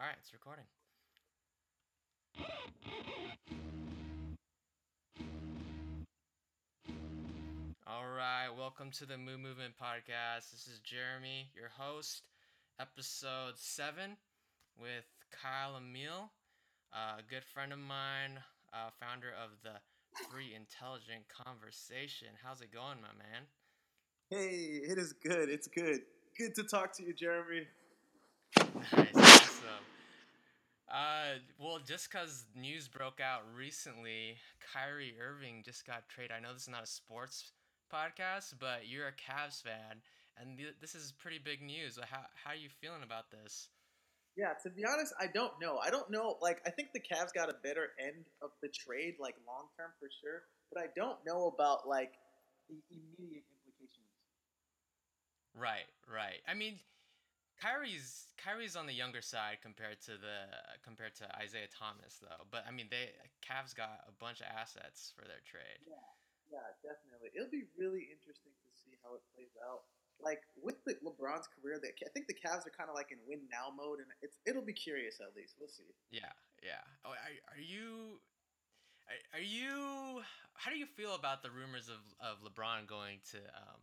All right, it's recording. All right, welcome to the Moo Movement Podcast. This is Jeremy, your host, episode seven, with Kyle Emile, uh, a good friend of mine, uh, founder of the Free Intelligent Conversation. How's it going, my man? Hey, it is good. It's good. Good to talk to you, Jeremy. Nice. Uh, well, just because news broke out recently, Kyrie Irving just got traded. I know this is not a sports podcast, but you're a Cavs fan, and th- this is pretty big news. How how are you feeling about this? Yeah, to be honest, I don't know. I don't know. Like, I think the Cavs got a better end of the trade, like long term for sure. But I don't know about like the immediate implications. Right, right. I mean, Kyrie's Kyrie's on the younger side compared to the compared to Isaiah Thomas, though. But I mean, they Cavs got a bunch of assets for their trade. Yeah, yeah, definitely. It'll be really interesting to see how it plays out. Like with the LeBron's career, they, I think the Cavs are kind of like in win now mode, and it's it'll be curious at least. We'll see. Yeah, yeah. Oh, are, are you? Are, are you? How do you feel about the rumors of, of LeBron going to um,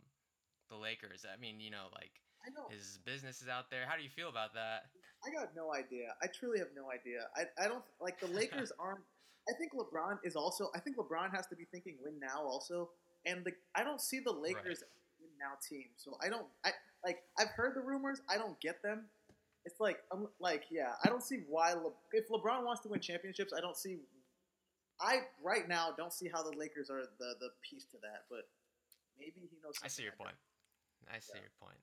the Lakers? I mean, you know, like I know. his business is out there. How do you feel about that? I got no idea. I truly have no idea. I, I don't like the Lakers aren't. I think LeBron is also. I think LeBron has to be thinking win now also. And the I don't see the Lakers win now team. So I don't. I like. I've heard the rumors. I don't get them. It's like um, like yeah. I don't see why Le, if LeBron wants to win championships. I don't see. I right now don't see how the Lakers are the the piece to that. But maybe he knows. I see your something point. I I see Yeah. your point.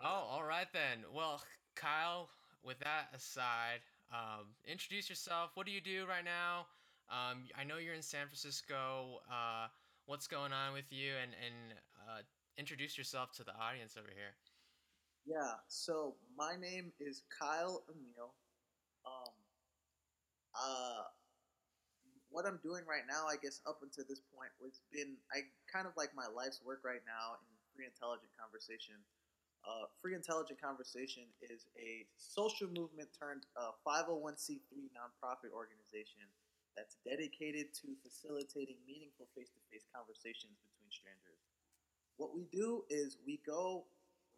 Oh, all right then. Well, Kyle, with that aside, um, introduce yourself. What do you do right now? Um, I know you're in San Francisco. Uh, what's going on with you? And and uh, introduce yourself to the audience over here. Yeah, so my name is Kyle Emile. Um, uh, what I'm doing right now, I guess up until this point, was been I kind of like my life's work right now in free intelligent conversation. Uh, free intelligent conversation is a social movement turned uh, 501c3 nonprofit organization that's dedicated to facilitating meaningful face-to-face conversations between strangers. What we do is we go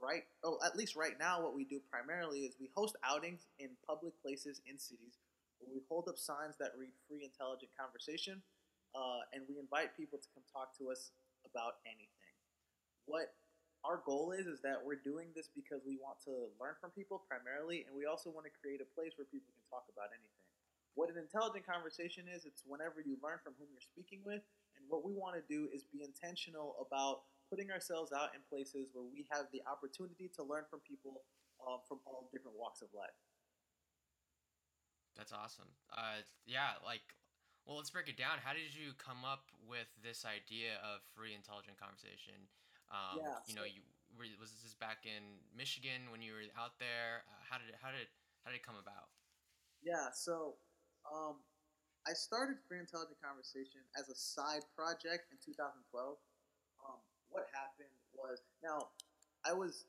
right oh at least right now what we do primarily is we host outings in public places in cities where we hold up signs that read free intelligent conversation uh, and we invite people to come talk to us about anything what our goal is is that we're doing this because we want to learn from people primarily and we also want to create a place where people can talk about anything what an intelligent conversation is it's whenever you learn from whom you're speaking with and what we want to do is be intentional about putting ourselves out in places where we have the opportunity to learn from people um, from all different walks of life. That's awesome. Uh, yeah, like, well, let's break it down. How did you come up with this idea of free intelligent conversation? Um, Yeah, you know, you were, was this back in Michigan when you were out there? Uh, how did it, how did how did it come about? Yeah, so um, I started Free Intelligent Conversation as a side project in 2012. Um, what happened was now I was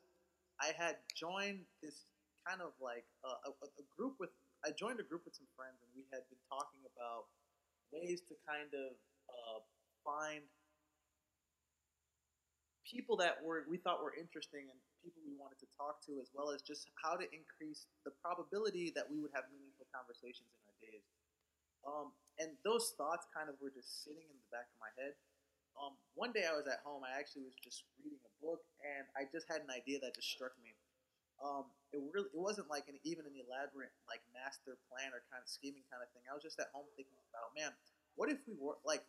I had joined this kind of like a, a, a group with I joined a group with some friends and we had been talking about ways to kind of uh, find people that were we thought were interesting and people we wanted to talk to as well as just how to increase the probability that we would have meaningful conversations in our days. Um, and those thoughts kind of were just sitting in the back of my head. Um, one day i was at home i actually was just reading a book and i just had an idea that just struck me. Um, it really it wasn't like an even an elaborate like master plan or kind of scheming kind of thing. I was just at home thinking about man what if we were like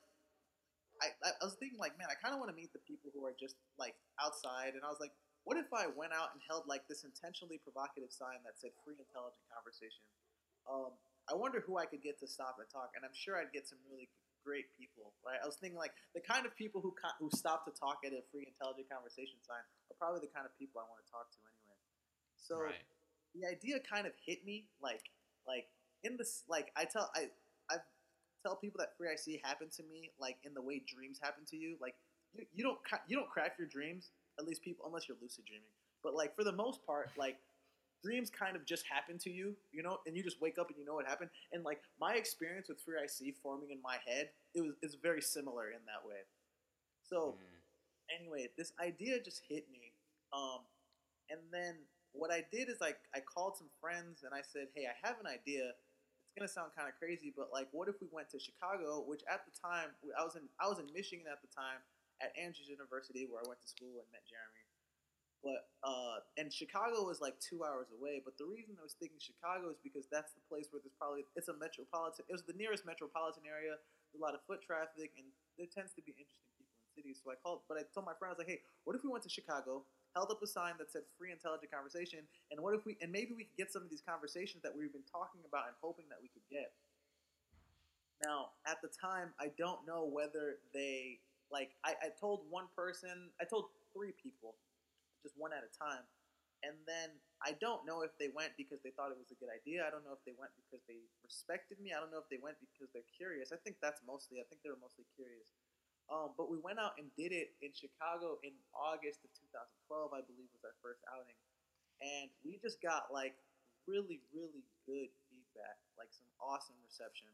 I, I was thinking like, man, I kind of want to meet the people who are just like outside, and I was like, what if I went out and held like this intentionally provocative sign that said "free intelligent conversation"? Um, I wonder who I could get to stop and talk, and I'm sure I'd get some really great people. Right? I was thinking like the kind of people who co- who stop to talk at a free intelligent conversation sign are probably the kind of people I want to talk to anyway. So right. the idea kind of hit me like like in this like I tell I I tell people that free IC happened to me like in the way dreams happen to you. Like you, you don't you don't craft your dreams at least people unless you're lucid dreaming. But like for the most part, like dreams kind of just happen to you, you know, and you just wake up and you know what happened. And like my experience with Free IC forming in my head, it was is very similar in that way. So Mm. anyway, this idea just hit me. Um, and then what I did is like I called some friends and I said, "Hey, I have an idea. Gonna sound kind of crazy, but like, what if we went to Chicago? Which at the time I was in I was in Michigan at the time at Andrews University where I went to school and met Jeremy. But uh, and Chicago was like two hours away. But the reason I was thinking Chicago is because that's the place where there's probably it's a metropolitan. It was the nearest metropolitan area. A lot of foot traffic, and there tends to be interesting people in cities. So I called, but I told my friend I was like, hey, what if we went to Chicago? Held up a sign that said "Free Intelligent Conversation," and what if we and maybe we could get some of these conversations that we've been talking about and hoping that we could get. Now, at the time, I don't know whether they like. I, I told one person, I told three people, just one at a time, and then I don't know if they went because they thought it was a good idea. I don't know if they went because they respected me. I don't know if they went because they're curious. I think that's mostly. I think they were mostly curious. Um, but we went out and did it in Chicago in August of 2012, I believe was our first outing, and we just got like really, really good feedback, like some awesome reception.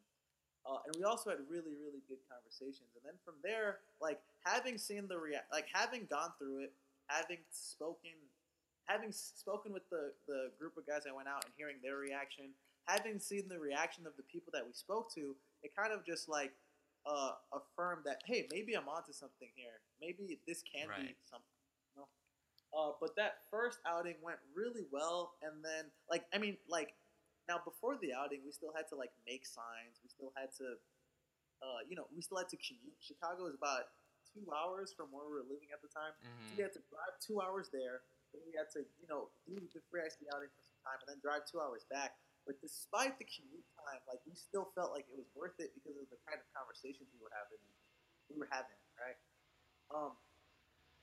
Uh, and we also had really, really good conversations. And then from there, like having seen the rea- like having gone through it, having spoken, having spoken with the the group of guys I went out and hearing their reaction, having seen the reaction of the people that we spoke to, it kind of just like uh, affirmed that hey, maybe I'm onto something here. Maybe this can be something. You know? Uh, but that first outing went really well, and then like I mean like now before the outing we still had to like make signs. We still had to uh, you know we still had to commute. Chicago is about two hours from where we were living at the time. So Mhm. we had to drive two hours there. Then we had to, you know, do the free IC outing for some time, and then drive two hours back. But despite the commute time, like we still felt like it was worth it because of the kind of conversations we were having. We were having, right? Um,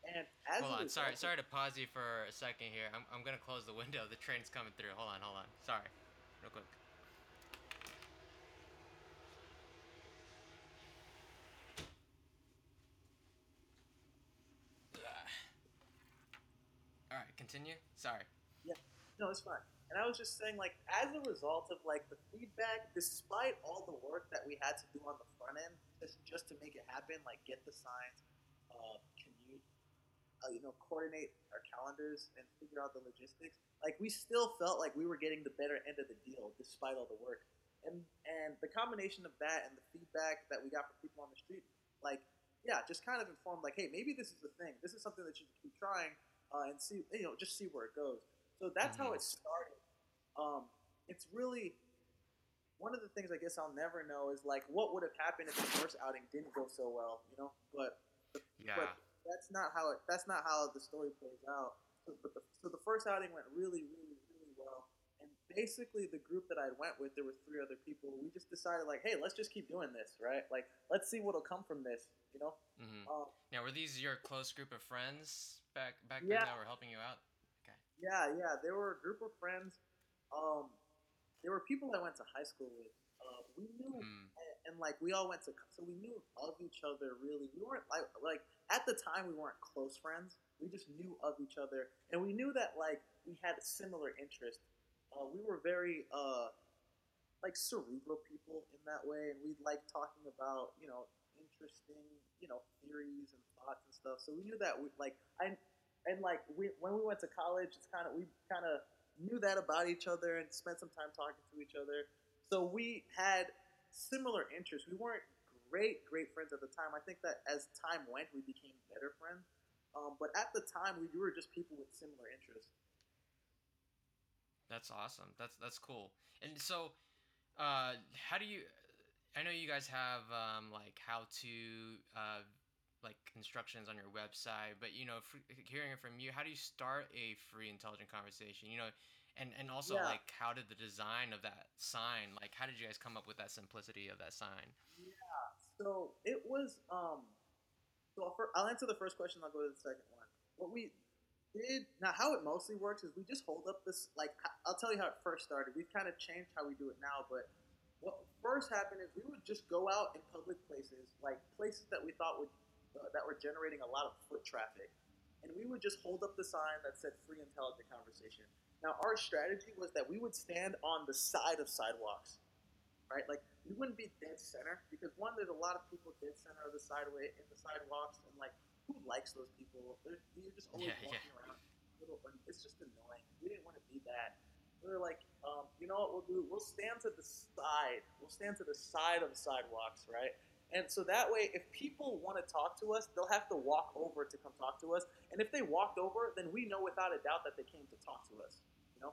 and as Hold on, sorry, sorry to pause you for a second here. I'm, I'm gonna close the window. The train's coming through. Hold on, hold on. Sorry, real quick. All right, continue. Sorry. Yeah, No, it's fine. And I was just saying, like, as a result of like the feedback, despite all the work that we had to do on the front end, just just to make it happen, like get the signs, uh, commute, uh, you know, coordinate our calendars and figure out the logistics. Like, we still felt like we were getting the better end of the deal, despite all the work. And and the combination of that and the feedback that we got from people on the street, like, yeah, just kind of informed, like, hey, maybe this is the thing. This is something that you should keep trying uh, and see, you know, just see where it goes. So that's how Mhm. it started. Um, it's really one of the things I guess I'll never know is like what would have happened if the first outing didn't go so well, you know. But Yeah. but that's not how it. That's not how the story plays out. So, but the, so the first outing went really, really, really well. And basically, the group that I went with, there were three other people. We just decided like, hey, let's just keep doing this, right? Like, let's see what'll come from this, you know. hmm Um, Now, were these your close group of friends back back Yeah. then that were helping you out? Okay. Yeah, yeah. they were a group of friends. Um, there were people I went to high school with. Uh, we knew, Mm. and, and like we all went to, so we knew of each other. Really, we weren't like like at the time we weren't close friends. We just knew of each other, and we knew that like we had a similar interests. Uh, we were very uh, like cerebral people in that way, and we liked talking about you know interesting you know theories and thoughts and stuff. So we knew that we like I and like we when we went to college, it's kind of we kind of knew that about each other and spent some time talking to each other. So we had similar interests. We weren't great great friends at the time. I think that as time went, we became better friends. Um, but at the time, we were just people with similar interests. That's awesome. That's that's cool. And so, uh, how do you? I know you guys have um, like how to uh, like instructions on your website, but you know, hearing it from you, how do you start a free intelligent conversation? You know, and and also Yeah. like how did the design of that sign? Like, how did you guys come up with that simplicity of that sign? Yeah so it was. Um, so I'll, I'll answer the first question. I'll go to the second one. What we did now, how it mostly works is we just hold up this. Like i'll tell you how it first started. We've kind of changed how we do it now, but what first happened is we would just go out in public places, like places that we thought would that were generating a lot of foot traffic, and we would just hold up the sign that said "Free Intelligent Conversation." Now our strategy was that we would stand on the side of sidewalks, right? Like we wouldn't be dead center because one, there's a lot of people dead center of the sideway in the sidewalks, and like who likes those people? They're, you're just always Yeah, walking around. Little, it's just annoying. We didn't want to be that. We were like, um, you know what we'll do? We'll stand to the side. We'll stand to the side of the sidewalks, right? And so that way, if people want to talk to us, they'll have to walk over to come talk to us. And if they walked over, then we know without a doubt that they came to talk to us. You know,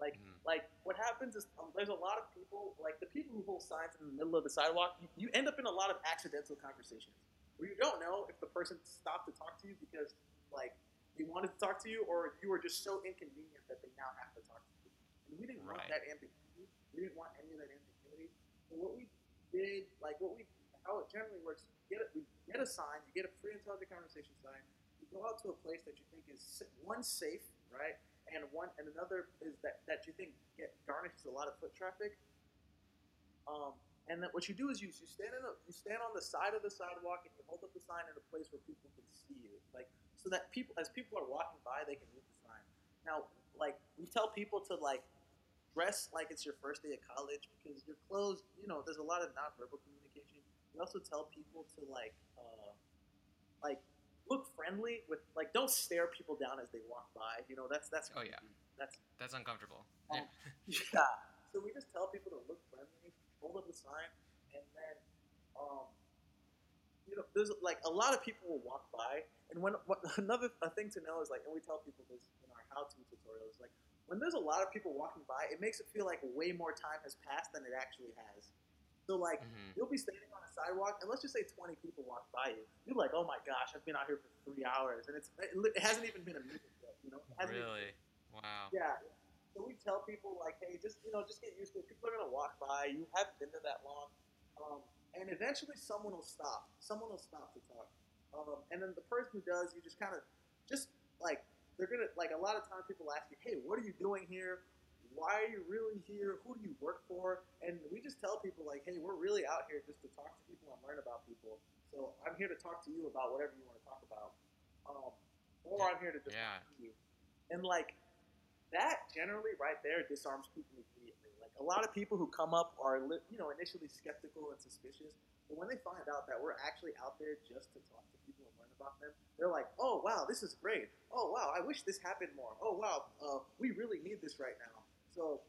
like Mhm. like what happens is um, there's a lot of people, like the people who hold signs in the middle of the sidewalk. You, you end up in a lot of accidental conversations where you don't know if the person stopped to talk to you because like they wanted to talk to you, or you were just so inconvenient that they now have to talk to you. And we didn't want that ambiguity. We didn't want any of that ambiguity. So what we did, like what we, how it generally works, you get a, we get a sign, you get a free intelligent conversation sign. You go out to a place that you think is one safe, right, and one and another is that that you think get garnishes a lot of foot traffic. Um, and then what you do is you, you stand in a, you stand on the side of the sidewalk and you hold up the sign in a place where people can see you, like so that people as people are walking by they can read the sign. Now, like we tell people to like dress like it's your first day of college because your clothes, you know, there's a lot of nonverbal communication. We also tell people to like uh, like look friendly with like don't stare people down as they walk by. You know, that's that's Oh, yeah. that's That's uncomfortable. Um, Yeah. yeah. So we just tell people to look friendly, hold up the sign, and then, um, you know, there's like a lot of people will walk by, and when what, another a thing to know is like, and we tell people this in our how-to tutorials, like when there's a lot of people walking by, it makes it feel like way more time has passed than it actually has. So like, Mhm. you'll be standing on a sidewalk, and let's just say 20 people walk by you. You're like, oh my gosh, I've been out here for three hours, and it's it, hasn't even been a minute yet, you know? Really? Wow. yeah. So we tell people like, hey, just you know, just get used to it. People are gonna walk by. You haven't been there that long, um, and eventually someone will stop. Someone will stop to talk, um, and then the person who does, you just kind of, just like they're gonna like a lot of times people ask you, hey, what are you doing here? Why are you really here? Who do you work for? And we just tell people like, hey, we're really out here just to talk to people and learn about people. So I'm here to talk to you about whatever you want to talk about, um, or I'm here to just Yeah. talk to you. And like that generally right there disarms people immediately. Like a lot of people who come up are you know initially skeptical and suspicious, but when they find out that we're actually out there just to talk to people and learn about them, they're like, "Oh wow, this is great. Oh wow, I wish this happened more. Oh wow, uh, we really need this right now." So,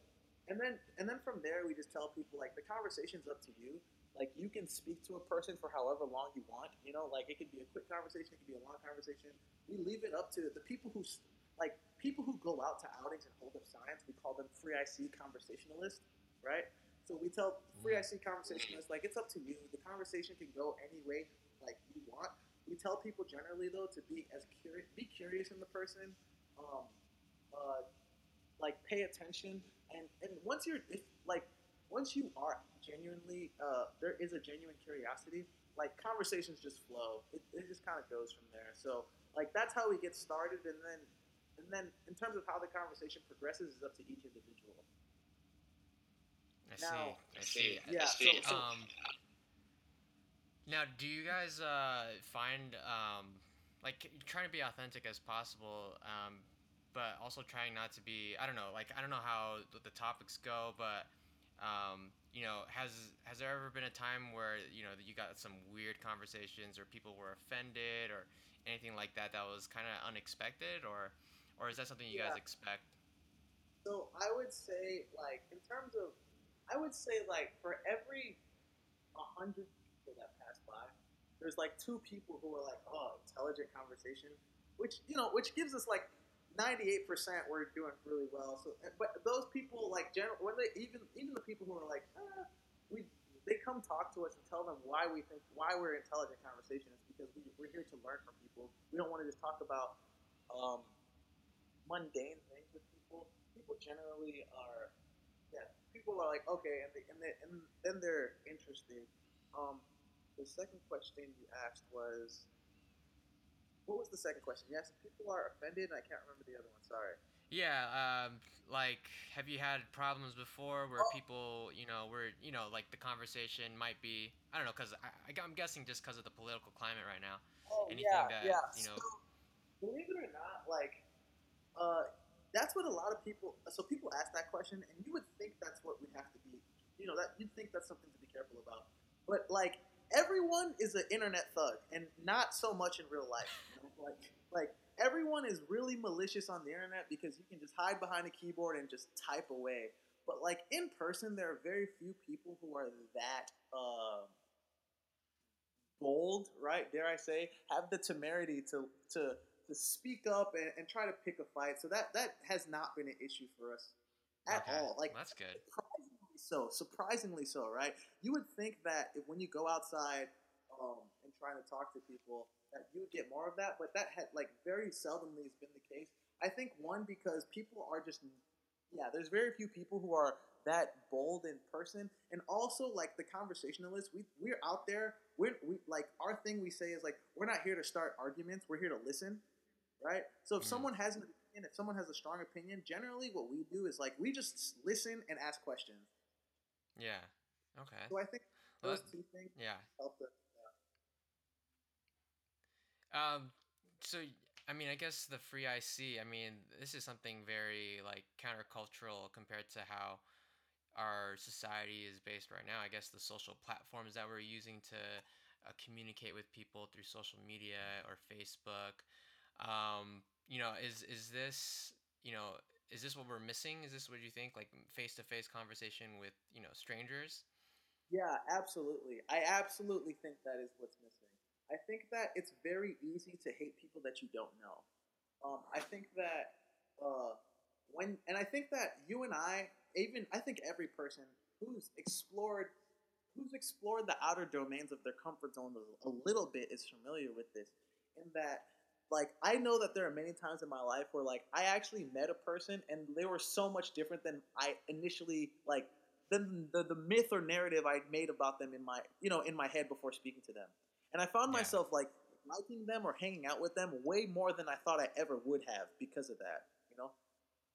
and then and then from there we just tell people like the conversation's up to you. Like you can speak to a person for however long you want. You know, like it could be a quick conversation, it could be a long conversation. We leave it up to the people who like people who go out to outings and hold up signs, we call them free IC conversationalists, right? So we tell free IC conversationalists, like it's up to you. The conversation can go any way like you want. We tell people generally though to be as curious, be curious in the person, um, uh, like pay attention, and and once you're if, like once you are genuinely, uh, there is a genuine curiosity. Like conversations just flow. It, it just kind of goes from there. So like that's how we get started, and then and then in terms of how the conversation progresses is up to each individual. I Now- see. I see. Yeah, so- so- um, now, do you guys uh, find um, like trying to be authentic as possible, um, but also trying not to be? I don't know. Like I don't know how the topics go, but um, you know, has has there ever been a time where you know you got some weird conversations or people were offended or anything like that that was kind of unexpected, or or is that something you guys expect? So I would say, like, in terms of, I would say, like, for every hundred people that pass by, there's like two people who are like, oh, intelligent conversation, which you know, which gives us like 98% we're doing really well. So, but those people, like, general, when they even even the people who are like, ah, we they come talk to us and tell them why we think why we're intelligent conversation is because we, we're here to learn from people. We don't want to just talk about um, mundane things with people. People generally are, yeah. People are like, okay, and they, and, they, and then they're interested. Um, the second question you asked was, what was the second question? Yes, people are offended. I can't remember the other one. Sorry. Yeah, um, like, have you had problems before where Oh. people, you know, where you know, like the conversation might be, I don't know, because I'm guessing just because of the political climate right now. Oh Anything yeah, that, yeah. you know- So, believe it or not, like, uh, that's what a lot of people. So people ask that question, and you would think that's what we have to be. You know, that you'd think that's something to be careful about. But like everyone is an internet thug, and not so much in real life. Like like everyone is really malicious on the internet because you can just hide behind a keyboard and just type away. But like in person, there are very few people who are that uh, bold, right? Dare I say, have the temerity to to to speak up and, and try to pick a fight. So that that has not been an issue for us at Okay, all. Like that's good. surprisingly so, surprisingly so, right? You would think that if when you go outside um, and trying to talk to people, that you would get more of that, but that had like very seldomly has been the case. I think one because people are just yeah, there's very few people who are that bold in person, and also like the conversationalists. We we're out there. We're we like our thing. We say is like we're not here to start arguments. We're here to listen, right? So if Mhm. someone has an opinion, if someone has a strong opinion, generally what we do is like we just listen and ask questions. Yeah. Okay. So I think those that- two things yeah. help. Um. So I mean, I guess the free IC. I mean, this is something very like countercultural compared to how our society is based right now. I guess the social platforms that we're using to uh, communicate with people through social media or Facebook. Um, you know, is is this you know is this what we're missing? Is this what you think like face to face conversation with you know strangers? Yeah, absolutely. I absolutely think that is what's missing. I think that it's very easy to hate people that you don't know. Um, I think that uh, when, and I think that you and I, even I think every person who's explored, who's explored the outer domains of their comfort zone a, little bit is familiar with this. In that, like, I know that there are many times in my life where, like, I actually met a person and they were so much different than I initially like than the, the myth or narrative I'd made about them in my you know in my head before speaking to them. And I found Yeah. myself like liking them or hanging out with them way more than I thought I ever would have because of that, you know?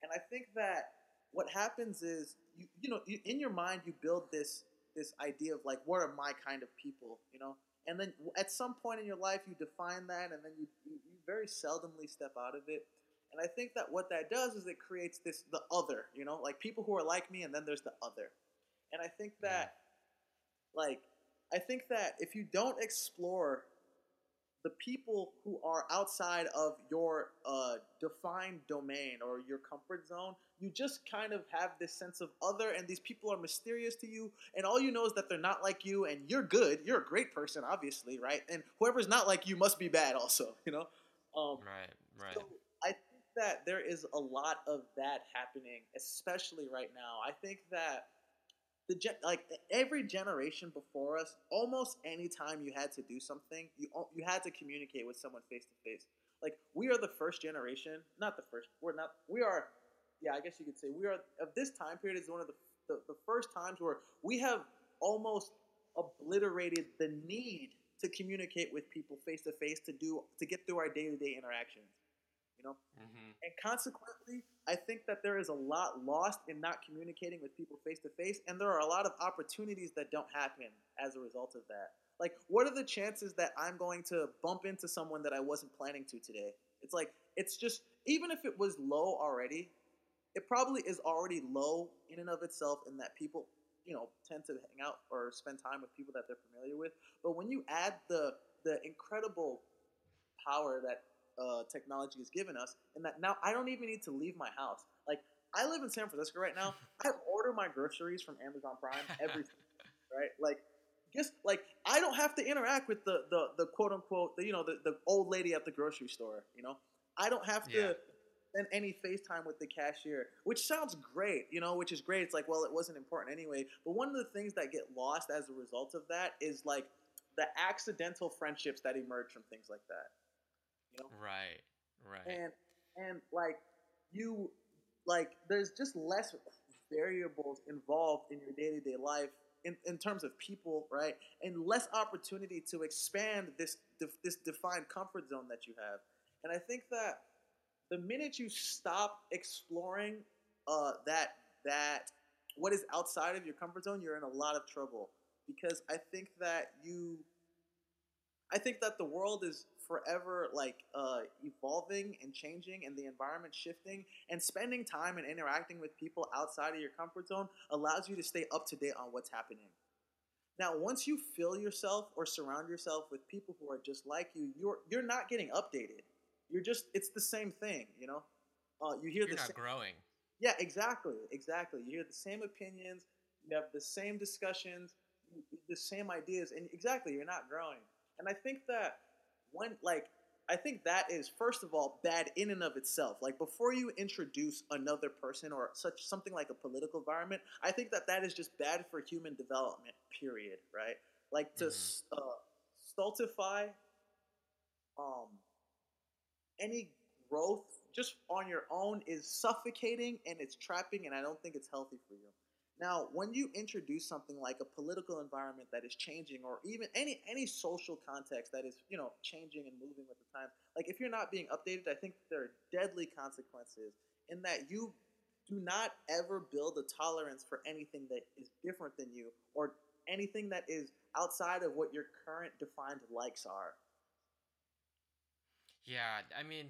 And I think that what happens is you you know, you, in your mind you build this this idea of like what are my kind of people, you know? And then at some point in your life you define that and then you you, you very seldomly step out of it. And I think that what that does is it creates this the other, you know, like people who are like me, and then there's the other. And I think Yeah. that, like, I think that if you don't explore the people who are outside of your uh, defined domain or your comfort zone, you just kind of have this sense of other, and these people are mysterious to you, and all you know is that they're not like you, and you're good. You're a great person, obviously, right? And whoever's not like you must be bad, also, you know. Um, Right. Right. so I think that there is a lot of that happening, especially right now. I think that the like every generation before us, almost any time you had to do something, you you had to communicate with someone face to face. Like we are the first generation, not the first. We're not. We are. Yeah, I guess you could say we are of this time period is one of the the, the first times where we have almost obliterated the need to communicate with people face to face to do to get through our day to day interactions. You know, mm-hmm. and consequently, I think that there is a lot lost in not communicating with people face to face, and there are a lot of opportunities that don't happen as a result of that. Like, what are the chances that I'm going to bump into someone that I wasn't planning to today? It's like, it's just, even if it was low already, it probably is already low in and of itself, in that people, you know, tend to hang out or spend time with people that they're familiar with. But when you add the the incredible power that uh, technology has given us, and that now I don't even need to leave my house. Like I live in San Francisco right now. I order my groceries from Amazon Prime every right. Like just like I don't have to interact with the the, the quote unquote the, you know the, the old lady at the grocery store. You know I don't have to. Yeah. Spend any FaceTime with the cashier, which sounds great, you know, which is great. It's like, well, it wasn't important anyway. But one of the things that get lost as a result of that is like the accidental friendships that emerge from things like that. You know, Right. Right. and and like you like there's just less variables involved in your day-to-day life in, in terms of people right and less opportunity to expand this this defined comfort zone that you have and i think that the minute you stop exploring uh, that that what is outside of your comfort zone you're in a lot of trouble because i think that you I think that the world is forever like uh, evolving and changing and the environment shifting and spending time and interacting with people outside of your comfort zone allows you to stay up to date on what's happening. Now once you fill yourself or surround yourself with people who are just like you you're you're not getting updated. You're just it's the same thing you know? Uh, you hear You're the not same, growing. yeah exactly exactly. You hear the same opinions you have the same discussions the same ideas and exactly you're not growing. And i think that when like i think that is first of all bad in and of itself. Like before you introduce another person or such something like a political environment i think that that is just bad for human development period right? Like to Mhm. uh, stultify um any growth just on your own is suffocating and it's trapping and i don't think it's healthy for you now when you introduce something like a political environment that is changing or even any any social context that is you know changing and moving with the time like if you're not being updated i think there are deadly consequences in that you do not ever build a tolerance for anything that is different than you or anything that is outside of what your current defined likes are. Yeah, I mean,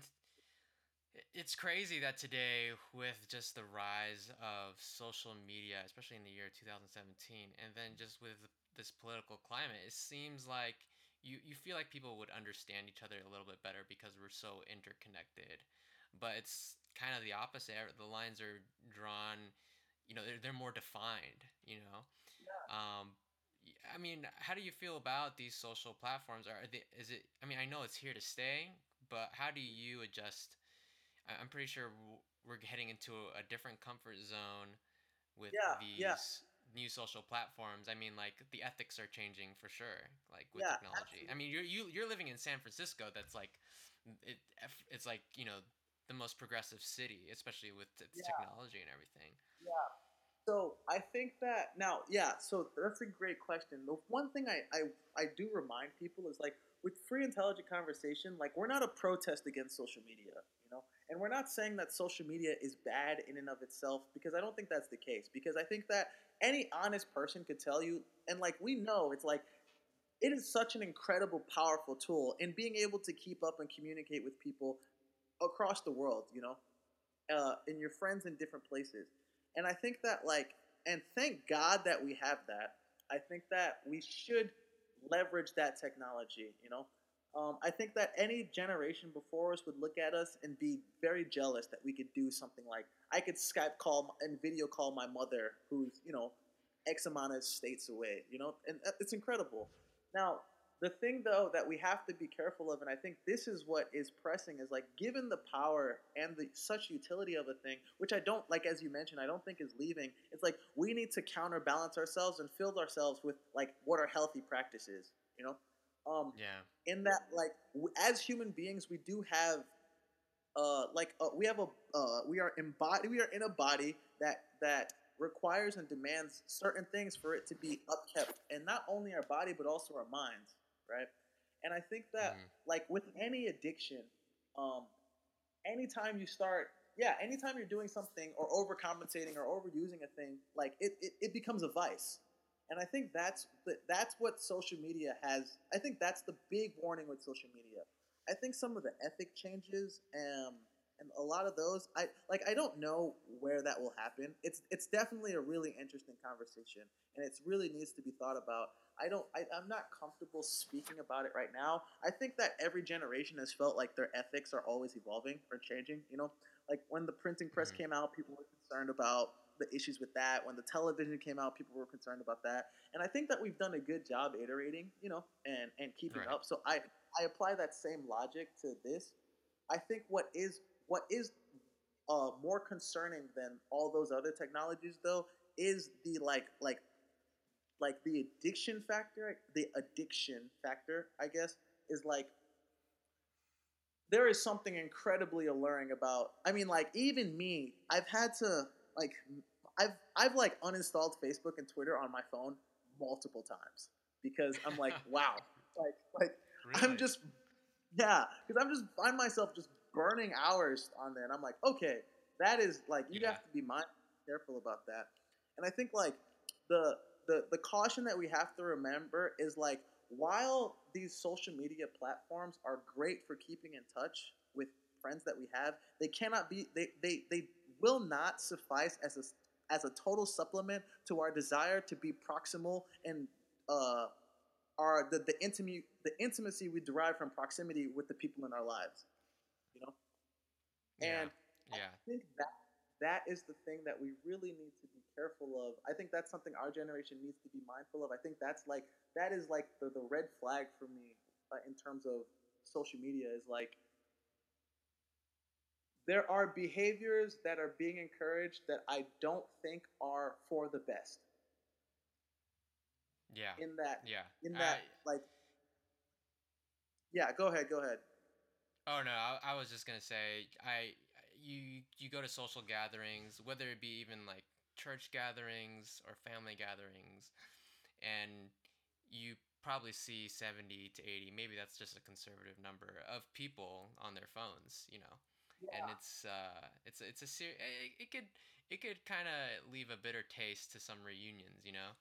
it's crazy that today, with just the rise of social media, especially in the year 2017, and then just with this political climate, it seems like you, you feel like people would understand each other a little bit better because we're so interconnected. But it's kind of the opposite. The lines are drawn, you know, they're, they're more defined, you know? Um, y- I mean, how do you feel about these social platforms? Are they, is it? I mean, I know it's here to stay, but how do you adjust? I'm pretty sure we're heading into a different comfort zone with Yeah, these yeah. new social platforms. I mean, like the ethics are changing for sure, like with Yeah, technology. I mean, you're you, you're living in San Francisco. That's like it. It's like you know the most progressive city, especially with its technology and everything. Yeah. So I think that now, yeah. So that's a great question. The one thing I, I I do remind people is like with free intelligent conversation, like we're not a protest against social media, you know, and we're not saying that social media is bad in and of itself because I don't think that's the case. Because I think that any honest person could tell you, and like we know, it's like it is such an incredible, powerful tool in being able to keep up and communicate with people across the world, you know, uh, and your friends in different places. And I think that, like, and thank God that we have that. I think that we should leverage that technology, you know. Um, I think that any generation before us would look at us and be very jealous that we could do something like I could Skype call and video call my mother, who's you know X amount of states away, you know, and uh, it's incredible. Now, the thing though that we have to be careful of, and I think this is what is pressing, is like given the power and the such utility of a thing, which I don't like, as you mentioned, I don't think is leaving. It's like we need to counterbalance ourselves and fill ourselves with like what are healthy practices, you know. Um, Yeah. in that like w- as human beings we do have uh like uh, we have a uh we are embodied we are in a body that that requires and demands certain things for it to be upkept and not only our body but also our minds right and i think that Mhm. like with any addiction um anytime you start yeah anytime you're doing something or overcompensating or overusing a thing like it, it, it becomes a vice and i think that's the, that's what social media has i think that's the big warning with social media. I think some of the ethic changes um, and a lot of those i like i don't know where that will happen. It's it's definitely a really interesting conversation and it really needs to be thought about. I don't I, i'm not comfortable speaking about it right now. I think that every generation has felt like their ethics are always evolving or changing you know? Like when the printing press Mhm. came out people were concerned about the issues with that. When the television came out people were concerned about that. And i think that we've done a good job iterating you know and and keeping Right. up. So i i apply that same logic to this. I think what is what is uh, more concerning than all those other technologies though is the like like like the addiction factor the addiction factor i guess is like there is something incredibly alluring about i mean like even me i've had to like i've i've like uninstalled facebook and twitter on my phone multiple times because i'm like wow. Like like i'm just yeah because i'm just find myself just burning hours on there and i'm like okay that is like you Yeah. have to be mind careful about that. And i think like the the the caution that we have to remember is like while these social media platforms are great for keeping in touch with friends that we have, they cannot be they they, they will not suffice as a as a total supplement to our desire to be proximal and uh, our the the intimate the intimacy we derive from proximity with the people in our lives. You know, Yeah. and Yeah. I think that that is the thing that we really need to be careful of. I think that's something our generation needs to be mindful of. I think that's like that is like the, the red flag for me uh, in terms of social media is like there are behaviors that are being encouraged that I don't think are for the best. Yeah. In that, Yeah. in I- that, like, yeah. Go ahead. Go ahead. Oh no, I, I was just gonna say I you you go to social gatherings, whether it be even like church gatherings or family gatherings, and you probably see seventy to eighty, maybe that's just a conservative number of people on their phones, you know, and it's uh it's it's a ser- it, it could it could kind of leave a bitter taste to some reunions, you know.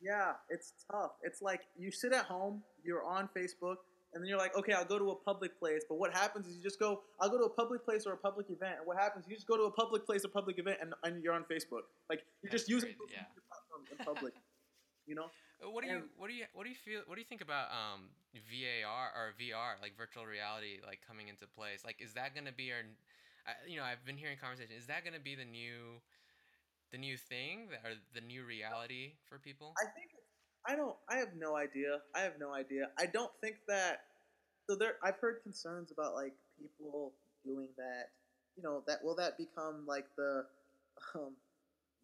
Yeah, it's tough. It's like you sit at home, you're on Facebook, and then you're like, okay, I'll go to a public place. But what happens is you just go, I'll go to a public place or a public event. And what happens? You just go to a public place or public event, and, and you're on Facebook. Like you're just using yeah. in public. you know? What do you what do you what do you feel what do you think about um VAR or VR like virtual reality like coming into place like is that gonna be our you know I've been hearing conversation is that gonna be the new the new thing that, or the new reality for people I think I don't. I have no idea. I have no idea. I don't think that. So there, I've heard concerns about like people doing that. You know that will that become like the, um,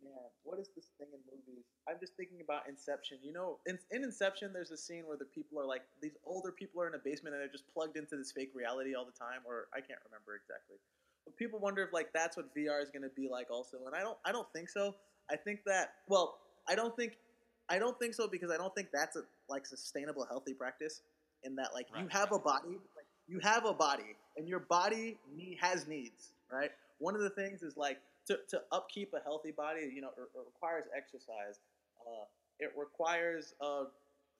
man, what is this thing in movies? I'm just thinking about Inception. You know, in, in Inception, there's a scene where the people are like these older people are in a basement and they're just plugged into this fake reality all the time, or I can't remember exactly. But people wonder if like that's what VR is going to be like also, and I don't. I don't think so. I think that well, I don't think I don't think so because I don't think that's a like sustainable healthy practice. In that like you have a body, like, you have a body, and your body has needs, right? One of the things is like to, to upkeep a healthy body, you know, it, it requires exercise. Uh, it requires a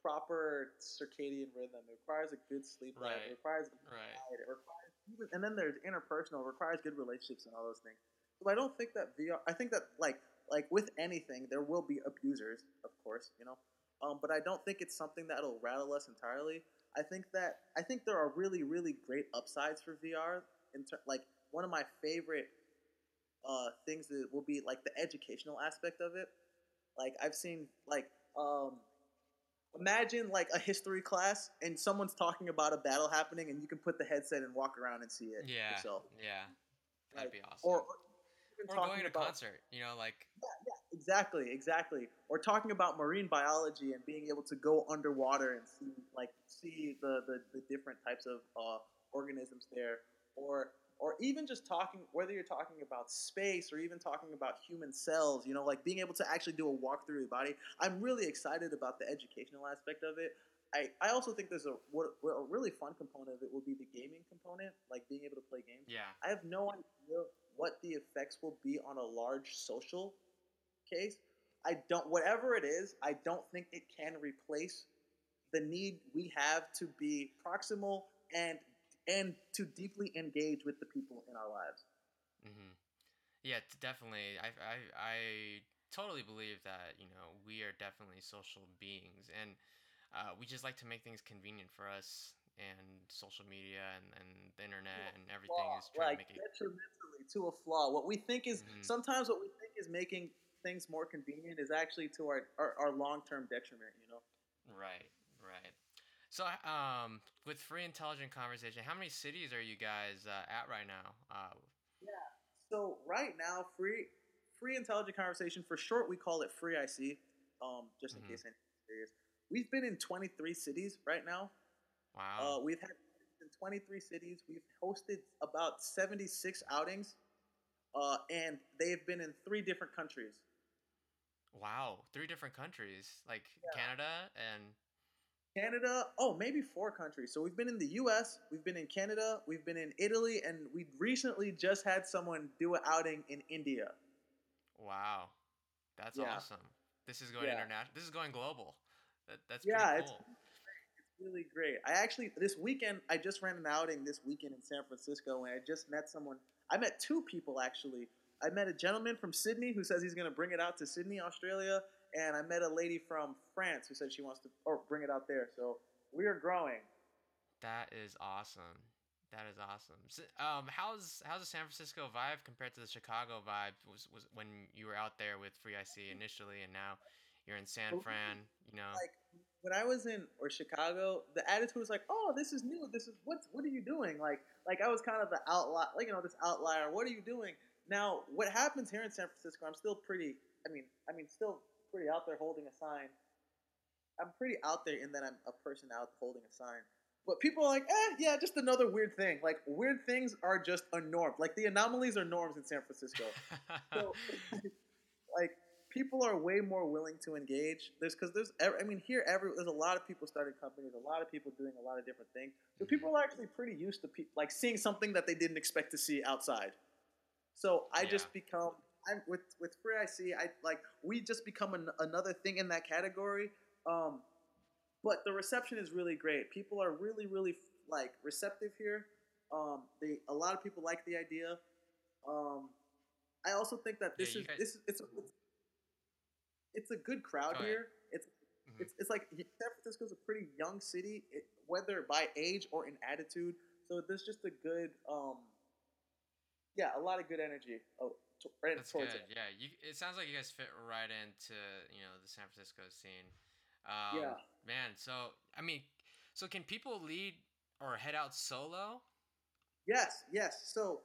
proper circadian rhythm. It requires a good sleep life. Right, It requires right diet. It requires even, and then there's interpersonal. It requires good relationships and all those things. So I don't think that VR. I think that like like with anything, there will be abusers, of course, you know. Um, but I don't think it's something that'll rattle us entirely. I think that I think there are really really great upsides for VR. In ter- like one of my favorite uh, things that will be like the educational aspect of it. Like I've seen like um, imagine like a history class and someone's talking about a battle happening and you can put the headset and walk around and see it yeah yourself. yeah that'd Like, be awesome Or, or or going to a about- concert you know like yeah, Exactly, exactly. Or talking about marine biology and being able to go underwater and see like see the the, the different types of uh, organisms there. Or or even just talking whether you're talking about space or even talking about human cells, you know, like being able to actually do a walk through your body. I'm really excited about the educational aspect of it. I, I also think there's a what a really fun component of it will be the gaming component, like being able to play games. yeah I have no idea what the effects will be on a large social case. I don't, whatever it is, I don't think it can replace the need we have to be proximal and and to deeply engage with the people in our lives. Mm-hmm. Yeah, definitely. I, I, I totally believe that, you know, we are definitely social beings and uh, we just like to make things convenient for us and social media and, and the internet and everything Flaw, is trying like to make it. detrimentally to a flaw. What we think is Mhm. sometimes what we think is making things more convenient is actually to our our, our long term detriment. You know. Right. So, um, with free intelligent conversation, how many cities are you guys uh, at right now? Uh, So right now, free free intelligent conversation for short, we call it free IC. Um, just in Mhm. case anyone's curious, we've been in 23 cities right now. wow. Uh, we've had in 23 cities. We've hosted about 76 outings, uh, and they've been in three different countries. wow. Three different countries, like Yeah. Canada and. Canada, oh, maybe four countries. So we've been in the U.S., we've been in Canada, we've been in Italy, and we recently just had someone do an outing in India. Wow, that's Yeah. awesome. This is going Yeah. international. This is going global. That, that's Yeah, pretty it's cool. really great. I actually this weekend I just ran an outing this weekend in San Francisco, and I just met someone. I met two people actually. I met a gentleman from Sydney who says he's going to bring it out to Sydney, Australia, and I met a lady from France who said she wants to or bring it out there. So we are growing. That is awesome. That is awesome. So, um, how's how's the San Francisco vibe compared to the Chicago vibe? Was was when you were out there with Free IC initially, and now you're in San Fran. You know, like when I was in or Chicago, the attitude was like, "Oh, this is new. This is what what are you doing?" Like like I was kind of the outlier, like you know, this outlier. What are you doing? Now, what happens here in San Francisco? I'm still pretty. I mean, I mean, still pretty out there holding a sign. I'm pretty out there in that I'm a person out holding a sign. But people are like, eh, yeah, just another weird thing. Like weird things are just a norm. Like the anomalies are norms in San Francisco. so, like people are way more willing to engage. There's because there's I mean here every there's a lot of people starting companies, a lot of people doing a lot of different things. So mm-hmm. people are actually pretty used to pe- like seeing something that they didn't expect to see outside. So I yeah. just become I'm with with Free IC. I like we just become an, another thing in that category. Um, but the reception is really great. People are really, really like receptive here. Um, they a lot of people like the idea. Um, I also think that this yeah, is guys... this is it's a, it's, it's a good crowd here. It's mm-hmm. it's it's like San Francisco's a pretty young city, it, whether by age or in attitude. So there's just a good um, yeah, a lot of good energy. To, right That's good. It. Yeah, you, it sounds like you guys fit right into you know the San Francisco scene. Um, yeah. Man, so I mean, so can people lead or head out solo? Yes, yes. So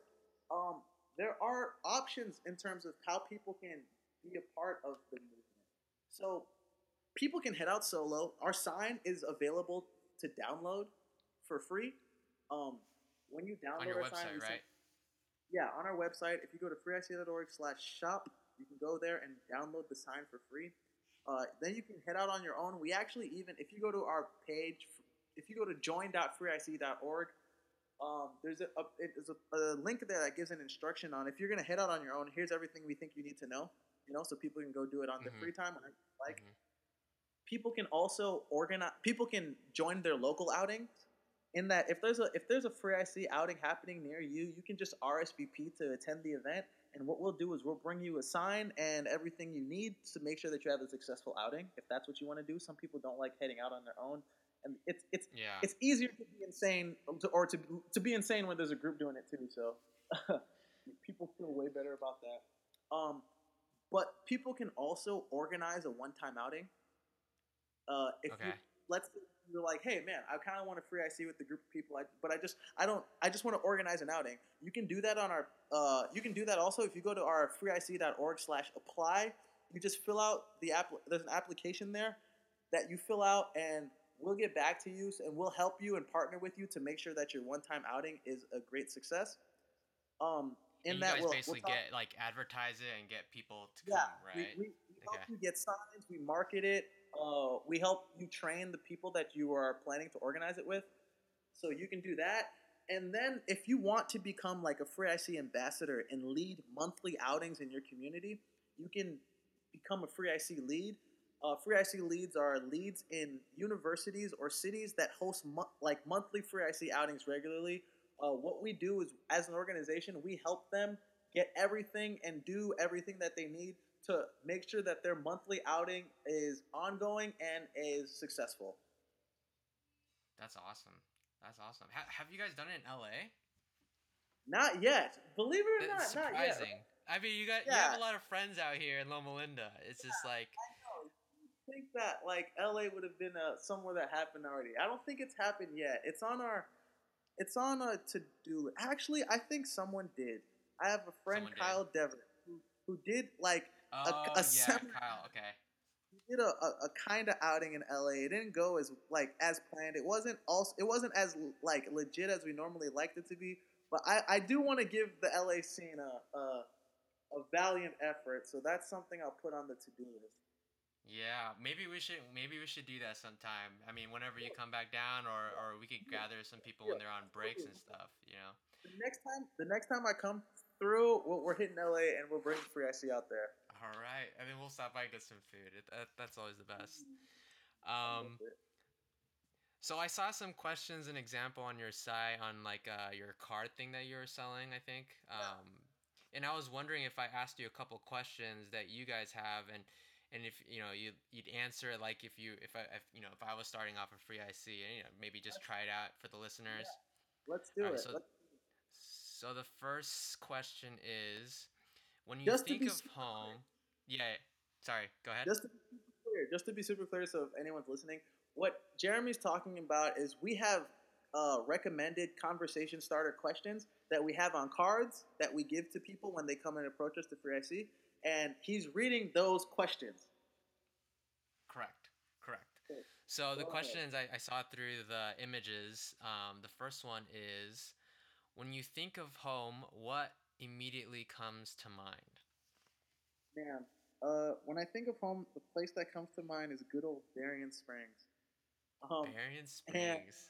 um, there are options in terms of how people can be a part of the movement. So people can head out solo. Our sign is available to download for free. Um, when you download on your our website, sign, right? Yeah, on our website. If you go to freeic.org slash shop, you can go there and download the sign for free. Uh, then you can head out on your own. We actually even if you go to our page, if you go to join.freeic.org, um, there's a, a there's a, a, link there that gives an instruction on if you're gonna head out on your own. Here's everything we think you need to know. You know, so people can go do it on mm-hmm. their free time like. Mm-hmm. People can also organize. People can join their local outings. In that, if there's a if there's a free IC outing happening near you, you can just RSVP to attend the event and what we'll do is we'll bring you a sign and everything you need to make sure that you have a successful outing. If that's what you want to do, some people don't like heading out on their own, and it's it's yeah. it's easier to be insane to, or to to be insane when there's a group doing it too. So people feel way better about that. Um, but people can also organize a one-time outing. Uh, if okay. you, let's you're like, hey man, I kind of want a free IC with the group of people, I, but I just I don't I just want to organize an outing. You can do that on our uh, you can do that also if you go to our freeic.org slash apply. You just fill out the app. There's an application there that you fill out, and we'll get back to you, and we'll help you and partner with you to make sure that your one-time outing is a great success. Um, in and that, you guys we'll, basically we'll get like advertise it and get people to yeah, come, right? We, we, we okay. help you get signs. We market it. Uh, we help you train the people that you are planning to organize it with. So you can do that. And then if you want to become like a Free IC ambassador and lead monthly outings in your community, you can become a Free IC lead. Uh, free IC leads are leads in universities or cities that host mo- like monthly Free IC outings regularly. Uh, what we do is, as an organization, we help them get everything and do everything that they need to make sure that their monthly outing is ongoing and is successful. That's awesome. That's awesome. Ha- have you guys done it in LA? Not yet. Believe it or not, surprising. I mean, you got yeah. you have a lot of friends out here in Loma Linda. It's just like I think that like LA would have been uh, somewhere that happened already. I don't think it's happened yet. It's on our it's on a to do. Actually, I think someone did. I have a friend someone Kyle Dever who, who did like Oh, a, a yeah, Kyle. Okay. Did a, a, a oh, kind of outing in LA. It didn't go as like as planned. It wasn't also it wasn't as like legit as we normally liked it to be. But I, I do want to give the LA scene a, a a valiant effort. So that's something I'll put on the to do list. Yeah, maybe we should maybe we should do that sometime. I mean, whenever you come back down, or or we could gather some people when they're on breaks and stuff. You know. The next time, the next time I come through, we're hitting LA and we'll bring Free IC out there. All right, and then we'll stop by and get some food. It, that, that's always the best. Um, So I saw some questions and example on your site on like uh, your card thing that you were selling, I think. Um, and I was wondering if I asked you a couple questions that you guys have, and and if you know you you'd answer like if you if I if, you know if I was starting off a free IC, and you know maybe just try it out for the listeners. Yeah. Let's do it. so- Let's- So the first question is, when you Just to think be of super home, yeah. Sorry, go ahead. just to be super clear, just to be super clear, so if anyone's listening, what Jeremy's talking about is we have uh, recommended conversation starter questions that we have on cards that we give to people when they come and approach us to Free IC, and he's reading those questions. Correct. Correct. Okay, So the go questions I, I saw through the images. Um, the first one is, when you think of home, what immediately comes to mind? Man, uh, when I think of home, the place that comes to mind is good old Darien Springs. Um, Berrien Springs.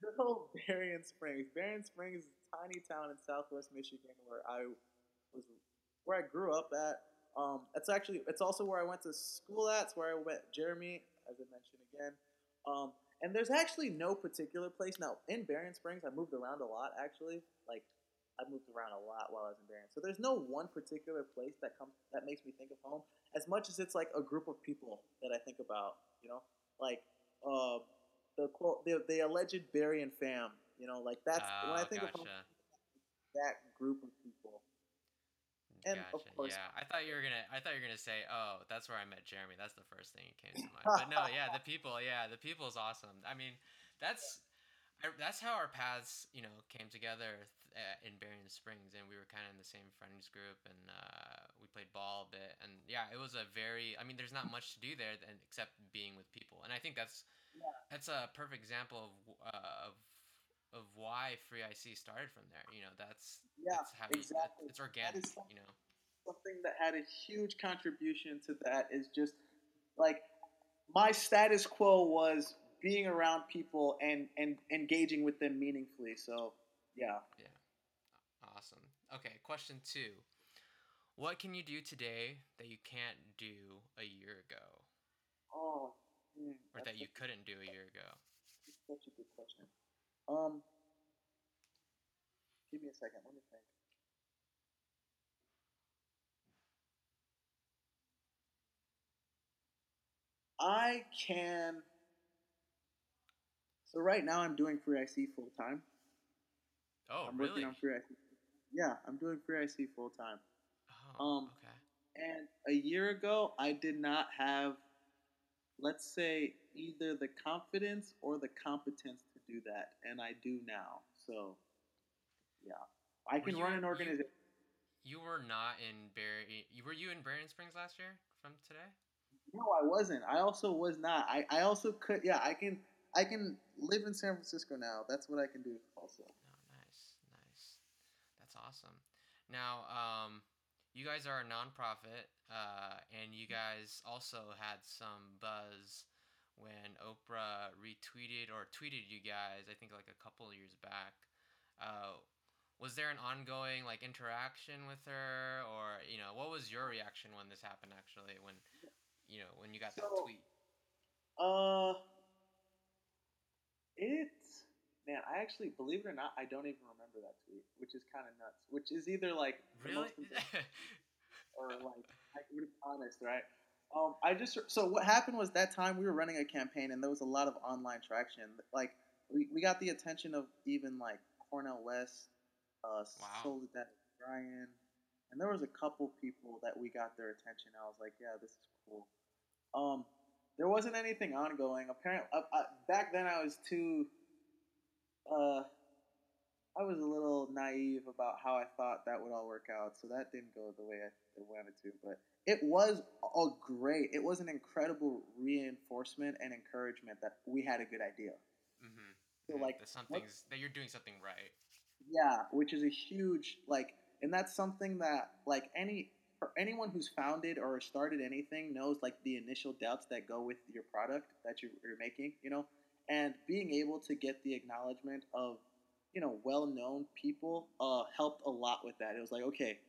good old Berrien Springs. Berrien Springs is a tiny town in southwest Michigan where I was, where I grew up at. Um, it's actually, it's also where I went to school at. It's where I met Jeremy, as I mentioned again. Um, and there's actually no particular place. Now, in Berrien Springs, I moved around a lot, actually. Like, I moved around a lot while I was in Berrien. So there's no one particular place that comes, that makes me think of home as much as it's like a group of people that I think about, you know? Like, uh, the quote, the, the alleged Berrien fam, you know, like that's when I Oh, think gotcha. of home, that group of people. and of gotcha. course- yeah, I thought you were gonna. I thought you were gonna say, "Oh, that's where I met Jeremy." That's the first thing that came to mind. But no, yeah, the people. Yeah, the people is awesome. I mean, that's I, that's how our paths, you know, came together uh, in Berrien Springs, and we were kind of in the same friends group, and uh, we played ball a bit, and yeah, it was a very. I mean, there's not much to do there than, except being with people, and I think that's Yeah. that's a perfect example of uh, of of why Free IC started from there. You know, that's Yeah, that's how you- exactly. it's organic. You know. something that had a huge contribution to that is just like my status quo was being around people and and engaging with them meaningfully. So yeah, Awesome. Okay, question two. What can you do today that you can't do a year ago, oh, hmm, or that you couldn't do a year ago? Such a good question. Um, give me a second. Let me think. I can. So right now I'm doing free IC full time. Oh, I'm really? working on free IC. Yeah, I'm doing free IC full time. Oh, um, okay. And a year ago, I did not have, let's say, either the confidence or the competence to do that, and I do now. So, yeah, I Were can run an organization. You were not in Barry. Were you in Berrien Springs last year from today? No, I wasn't. I also was not. I, I also could. Yeah, I can. I can live in San Francisco now. That's what I can do. Also, No, nice, nice. That's awesome. Now, um, you guys are a nonprofit, uh, and you guys also had some buzz when Oprah retweeted or tweeted you guys. I think like a couple of years back. Uh, was there an ongoing like interaction with her, or you know, what was your reaction when this happened? Actually, when you know when you got that tweet. uh, it's man. I actually believe it or not, I don't even remember that tweet, which is kind of nuts. Which is either like the Really? or like I would be honest, right? Um, I just so what happened was that time we were running a campaign and there was a lot of online traction. Like we, we got the attention of even like Cornel West, uh, Wow. Soledad O'Brien, and there was a couple people that we got their attention. I was like, yeah, this is cool. Um, there wasn't anything ongoing. Apparently, uh, uh, back then I was too. Uh, I was a little naive about how I thought that would all work out, so that didn't go the way I wanted to. But it was all great, it was an incredible reinforcement and encouragement that we had a good idea. mm-hmm. So like, that something's that you're doing something right. yeah, which is a huge like, and that's something that like any for anyone who's founded or started anything knows like the initial doubts that go with your product that you're, you're making, you know, and being able to get the acknowledgement of you know well-known people uh, helped a lot with that. It was like, okay,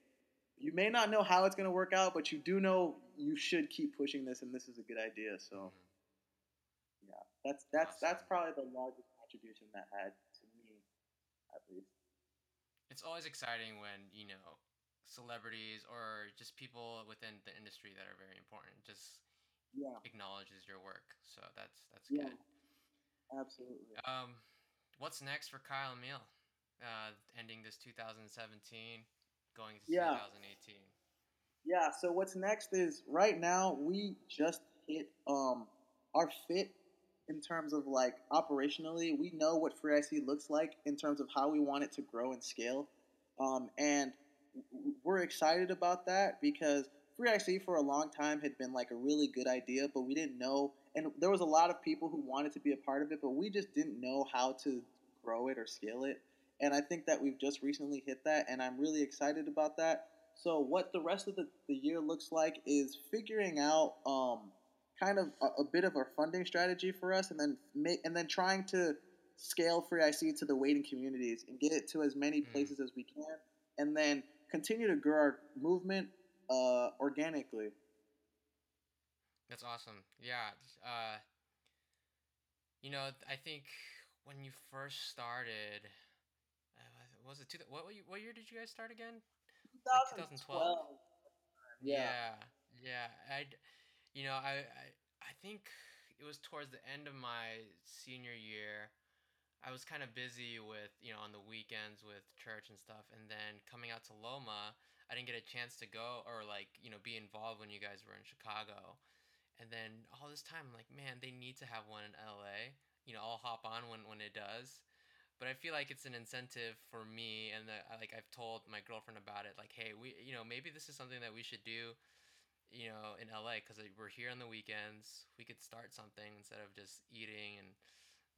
you may not know how it's going to work out, but you do know you should keep pushing this, and this is a good idea. So Mhm. Yeah, that's that's that's probably the largest contribution that had to me, at least. It's always exciting when you know celebrities or just people within the industry that are very important just Yeah, acknowledges your work. So that's that's yeah, good. Absolutely. Um, what's next for Kyle Emile? Uh, ending this 2017, going to Yeah. 2018. Yeah. So what's next is right now we just hit um our fit in terms of like operationally. We know what Free IC looks like in terms of how we want it to grow and scale, um, and we're excited about that because Free IC for a long time had been like a really good idea, but we didn't know, and there was a lot of people who wanted to be a part of it, but we just didn't know how to grow it or scale it. And I think that we've just recently hit that, and I'm really excited about that. So what the rest of the, the year looks like is figuring out um, kind of a, a bit of a funding strategy for us, and then make and then trying to scale Free IC to the waiting communities and get it to as many Mm. places as we can, and then continue to grow our movement uh, organically. That's awesome. Yeah. Uh, you know, I think when you first started, uh, was it two, what what year- what year did you guys start again? like 2012? Yeah. yeah, I, you know, I, I, I think it was towards the end of my senior year. I was kind of busy with, you know, on the weekends with church and stuff, and then coming out to Loma, I didn't get a chance to go or like, you know, be involved when you guys were in Chicago. And then all this time, I'm like, man, they need to have one in LA. You know, I'll hop on when when it does. But I feel like it's an incentive for me, and I- like I've told my girlfriend about it. Like, hey, we, you know, maybe this is something that we should do, you know, in LA because we're here on the weekends. We could start something instead of just eating and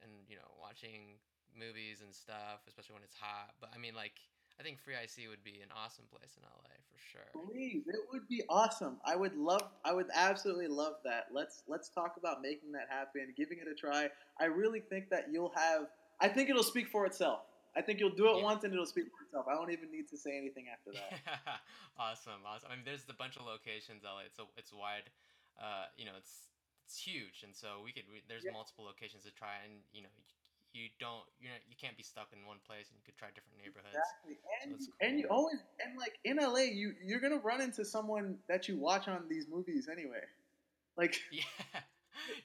and you know watching movies and stuff, especially when it's hot. But I mean, like, I think Free IC would be an awesome place in LA for sure. Please, it would be awesome. I would love. I would absolutely love that. Let's let's talk about making that happen, giving it a try. I really think that you'll have. I think it'll speak for itself. I think you'll do it Yeah. once and it'll speak for itself. I don't even need to say anything after that. awesome, awesome. I mean, there's a bunch of locations. LA, it's a, it's wide. Uh, you know, it's it's huge, and so we could. We, there's Yeah. multiple locations to try, and you know, you, you don't, you're not, you can't be stuck in one place, and you could try different neighborhoods. Exactly, and that's you, and you always and like in LA, you you're gonna run into someone that you watch on these movies anyway. Like Yeah,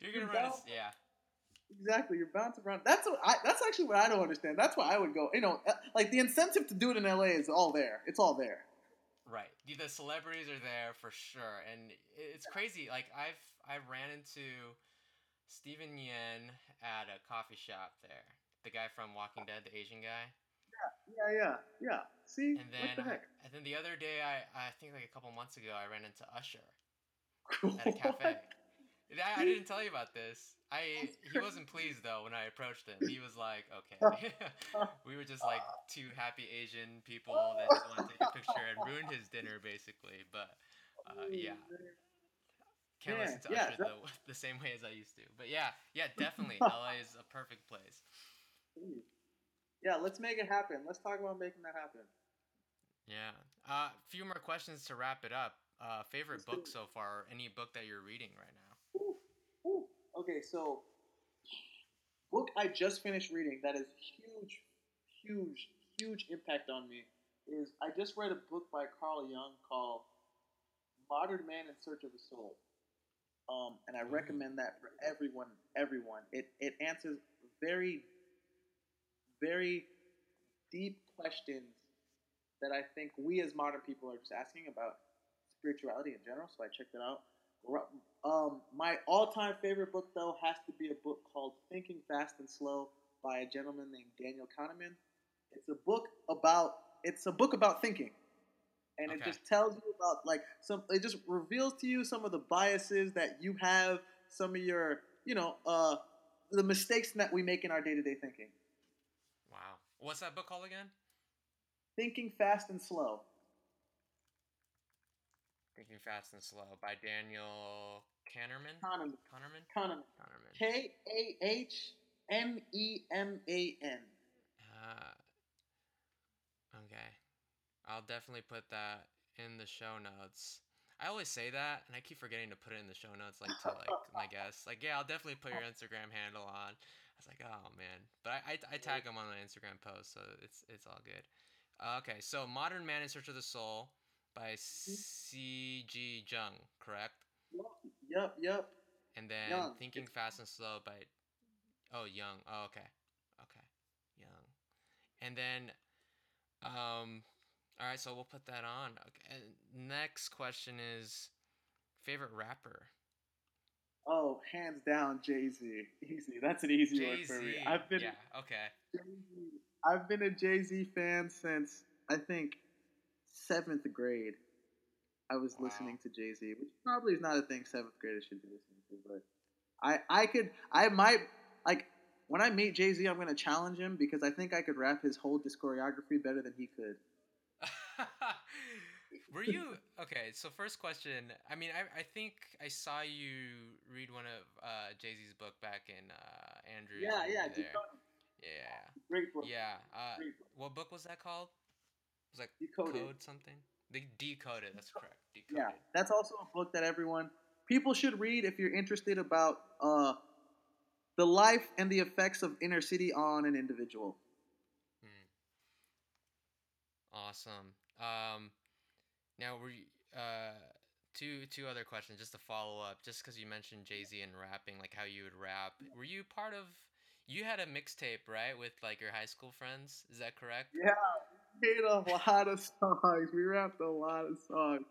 you're You're gonna run. A, bound- s- yeah, exactly, you're bound to run. That's what I. That's actually what I don't understand. That's why I would go. You know, uh, like the incentive to do it in LA is all there. It's all there. right. The, the celebrities are there for sure, and it's crazy. Like I've I ran into Steven Yeun at a coffee shop there. The guy from Walking Dead, the Asian guy. Yeah, yeah, yeah. Yeah. See, And what then, the heck? and then the other day, I, I think like a couple months ago, I ran into Usher What? at a cafe. I, I didn't tell you about this. I he wasn't pleased though when I approached him. He was like, "Okay." we were just like two happy Asian people that just want to take a picture and ruined his dinner basically. But uh, yeah, can't Yeah, listen to yeah, Usher the, the same way as I used to. But yeah, yeah, definitely, LA is a perfect place. Yeah, let's make it happen. Let's talk about making that happen. Yeah. A uh, few more questions to wrap it up. Uh, favorite Let's book so far? Any book that you're reading right now? Ooh, ooh. Okay, so book I just finished reading that is huge, huge, huge impact on me is I just read a book by Carl Jung called Modern Man in Search of a Soul. Um, and I Ooh. recommend that for everyone. Everyone. It it answers very, very deep questions that I think we as modern people are just asking about spirituality in general. So I checked it out. Um, my all-time favorite book, though, has to be a book called "Thinking Fast and Slow" by a gentleman named Daniel Kahneman. It's a book about it's a book about thinking, and it just tells you about like some. It just reveals to you some of the biases that you have, some of your, you know, uh, the mistakes that we make in our day-to-day thinking. Wow. What's that book called again? Thinking Fast and Slow. Thinking Fast and Slow by Daniel Kahneman. Kahneman. Kahneman. Kahneman. Kahneman. K A H M E M A N. Uh, okay. I'll definitely put that in the show notes. I always say that, and I keep forgetting to put it in the show notes, like to like my guests. Like, yeah, I'll definitely put your Instagram handle on. I was like, oh man, but I I, I tag them on my Instagram post, so it's it's all good. Uh, okay, so Modern Man in Search of the Soul by C.G. Jung, correct? Yep, yep. And then Jung. Thinking Fast and Slow by Oh Jung. Oh okay. Okay. Jung. And then um alright, so we'll put that on. Okay. Next question is favorite rapper. Oh, hands down, Jay Z. Easy. That's an easy one for me. I've been Yeah, okay. Jay-Z. I've been a Jay Z fan since I think seventh grade. I was Wow. listening to Jay Z, which probably is not a thing seventh graders should be listening to, but I I could I might like when I meet Jay Z, I'm gonna challenge him because I think I could rap his whole discography better than he could. Were you okay? So first question. I mean, I, I think I saw you read one of uh, Jay Z's book back in uh, Andrews. Yeah, yeah. Yeah, Great book. yeah. Uh, Great book. what book was that called? It was like Decoded. Code something. They decoded. That's correct. Decoded. Yeah, that's also a book that everyone people should read if you're interested about uh, the life and the effects of inner city on an individual. Hmm. Awesome. Um, now we uh two two other questions just to follow up. Just because you mentioned Jay Z and rapping, like how you would rap. Were you part of? You had a mixtape, right, with like your high school friends? Is that correct? Yeah, we made a lot of songs. We rapped a lot of songs.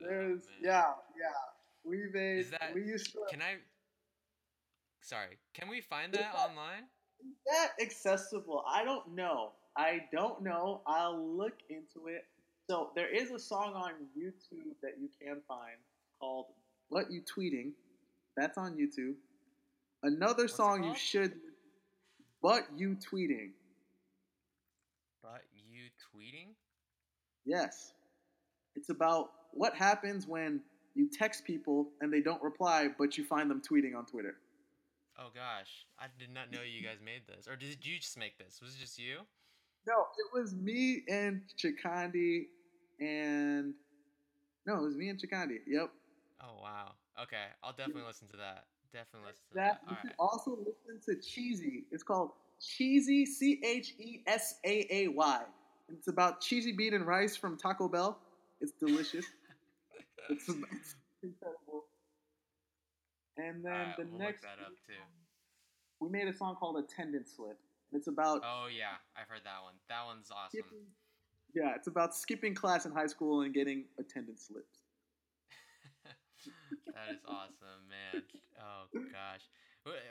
Oh, There's man. yeah, yeah. We made. Is that- we used to. Can I? Sorry. Can we find that that- online? Is that accessible? I don't know. I don't know. I'll look into it. So there is a song on YouTube that you can find called "What You Tweeting." That's on YouTube. Another What's song you should, "But You Tweeting." But you tweeting? Yes, it's about what happens when you text people and they don't reply, but you find them tweeting on Twitter. Oh gosh, I did not know you guys made this. Or did you just make this? Was it just you? No, it was me and Chikandi and no, it was me and Chikandi. Yep. Oh wow. Okay, I'll definitely listen to that. Definitely listen to That that. you All can right. also listen to Cheesy. It's called Cheesy C H E S A A Y. It's about cheesy bean and rice from Taco Bell. It's delicious. it's, it's incredible. And then the we'll next look that up too. we made a song called Attendance Slip. It's about Oh yeah, I've heard that one. That one's awesome. skipping, yeah, it's about skipping class in high school and getting attendance slips. that is awesome, man. Oh gosh.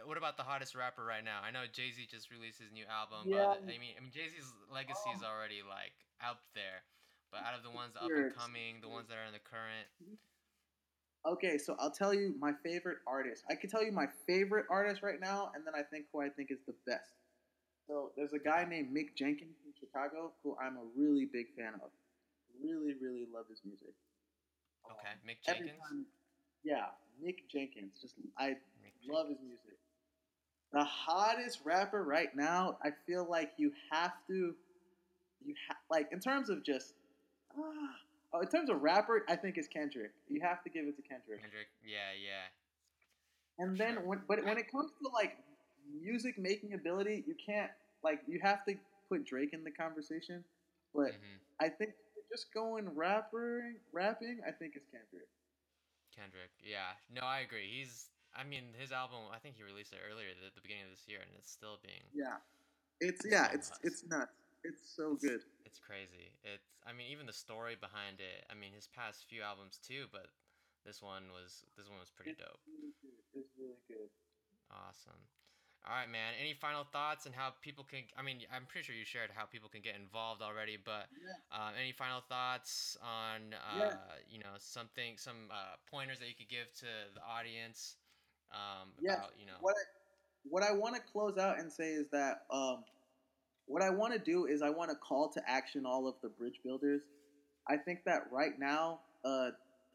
What about the hottest rapper right now? I know Jay Z just released his new album, Yeah. but I mean, I mean Jay Z's legacy is already like out there. But out of the ones up and coming, the ones that are in the current, mm-hmm. Okay, so I'll tell you my favorite artist. I can tell you my favorite artist right now, and then I think who I think is the best. So there's a guy named Mick Jenkins from Chicago who I'm a really big fan of. Really, really love his music. okay, Um, Mick Jenkins. time- yeah, Mick Jenkins. Just I Mick love his music. The hottest rapper right now, I feel like you have to, you ha- like in terms of just, ah, oh, in terms of rapper, I think it's Kendrick. You have to give it to Kendrick. Kendrick. Yeah, yeah. And then Sure. when, but when it comes to like music making ability, you can't like you have to put Drake in the conversation. But hmm I think just going rapper rapping, I think it's Kendrick. Kendrick. Yeah. No, I agree. He's. I mean, his album. I think he released it earlier at the beginning of this year, and it's still being. Yeah, it's yeah, so it's nuts. it's nuts. It's so It's- good. It's crazy. It's. I mean, even the story behind it. I mean, his past few albums too, but this one was. This one was pretty It's dope. really good. It's really good. Awesome. All right, man. Any final thoughts and how people can? I mean, I'm pretty sure you shared how people can get involved already, but Yeah. uh, any final thoughts on, uh, Yeah. you know, something, some uh, pointers that you could give to the audience um, Yes. about, you know, What I, what I want to close out and say is that um, what I want to do is I want to call to action all of the bridge builders. I think that right now, uh,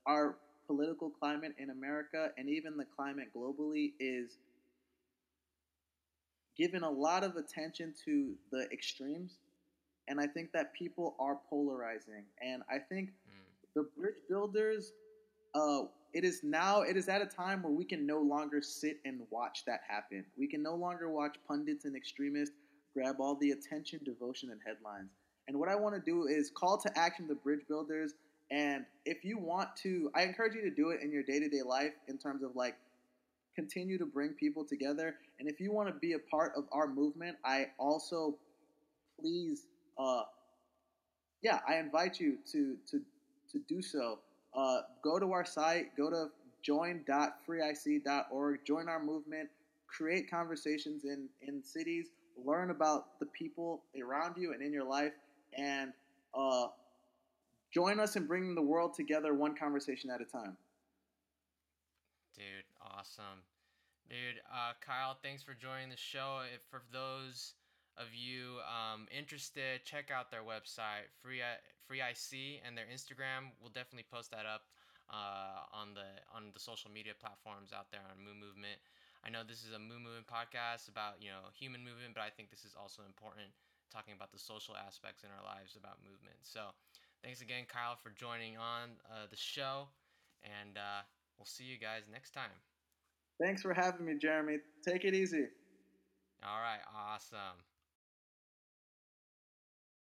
our political climate in America and even the climate globally is given a lot of attention to the extremes. And I think that people are polarizing. And I think mm, the bridge builders uh, it is now it is at a time where we can no longer sit and watch that happen. We can no longer watch pundits and extremists grab all the attention, devotion, and headlines. And what I want to do is call to action the bridge builders. And if you want to, I encourage you to do it in your day to day life in terms of like continue to bring people together. And if you want to be a part of our movement, I also please, uh, yeah, I invite you to to to do so. Uh, go to our site, go to join.freeic.org, join our movement, create conversations in in cities, learn about the people around you and in your life, and uh, join us in bringing the world together one conversation at a time. Awesome. Dude, uh, Kyle, thanks for joining the show. If for those of you um, interested, check out their website, Free Free IC, and their Instagram. We'll definitely post that up uh, on the on the social media platforms out there on Moo Movement. I know this is a Moo Movement podcast about you know human movement, but I think this is also important talking about the social aspects in our lives about movement. So, thanks again, Kyle, for joining on uh, the show, and uh, we'll see you guys next time. Thanks for having me, Jeremy. Take it easy. All right, awesome.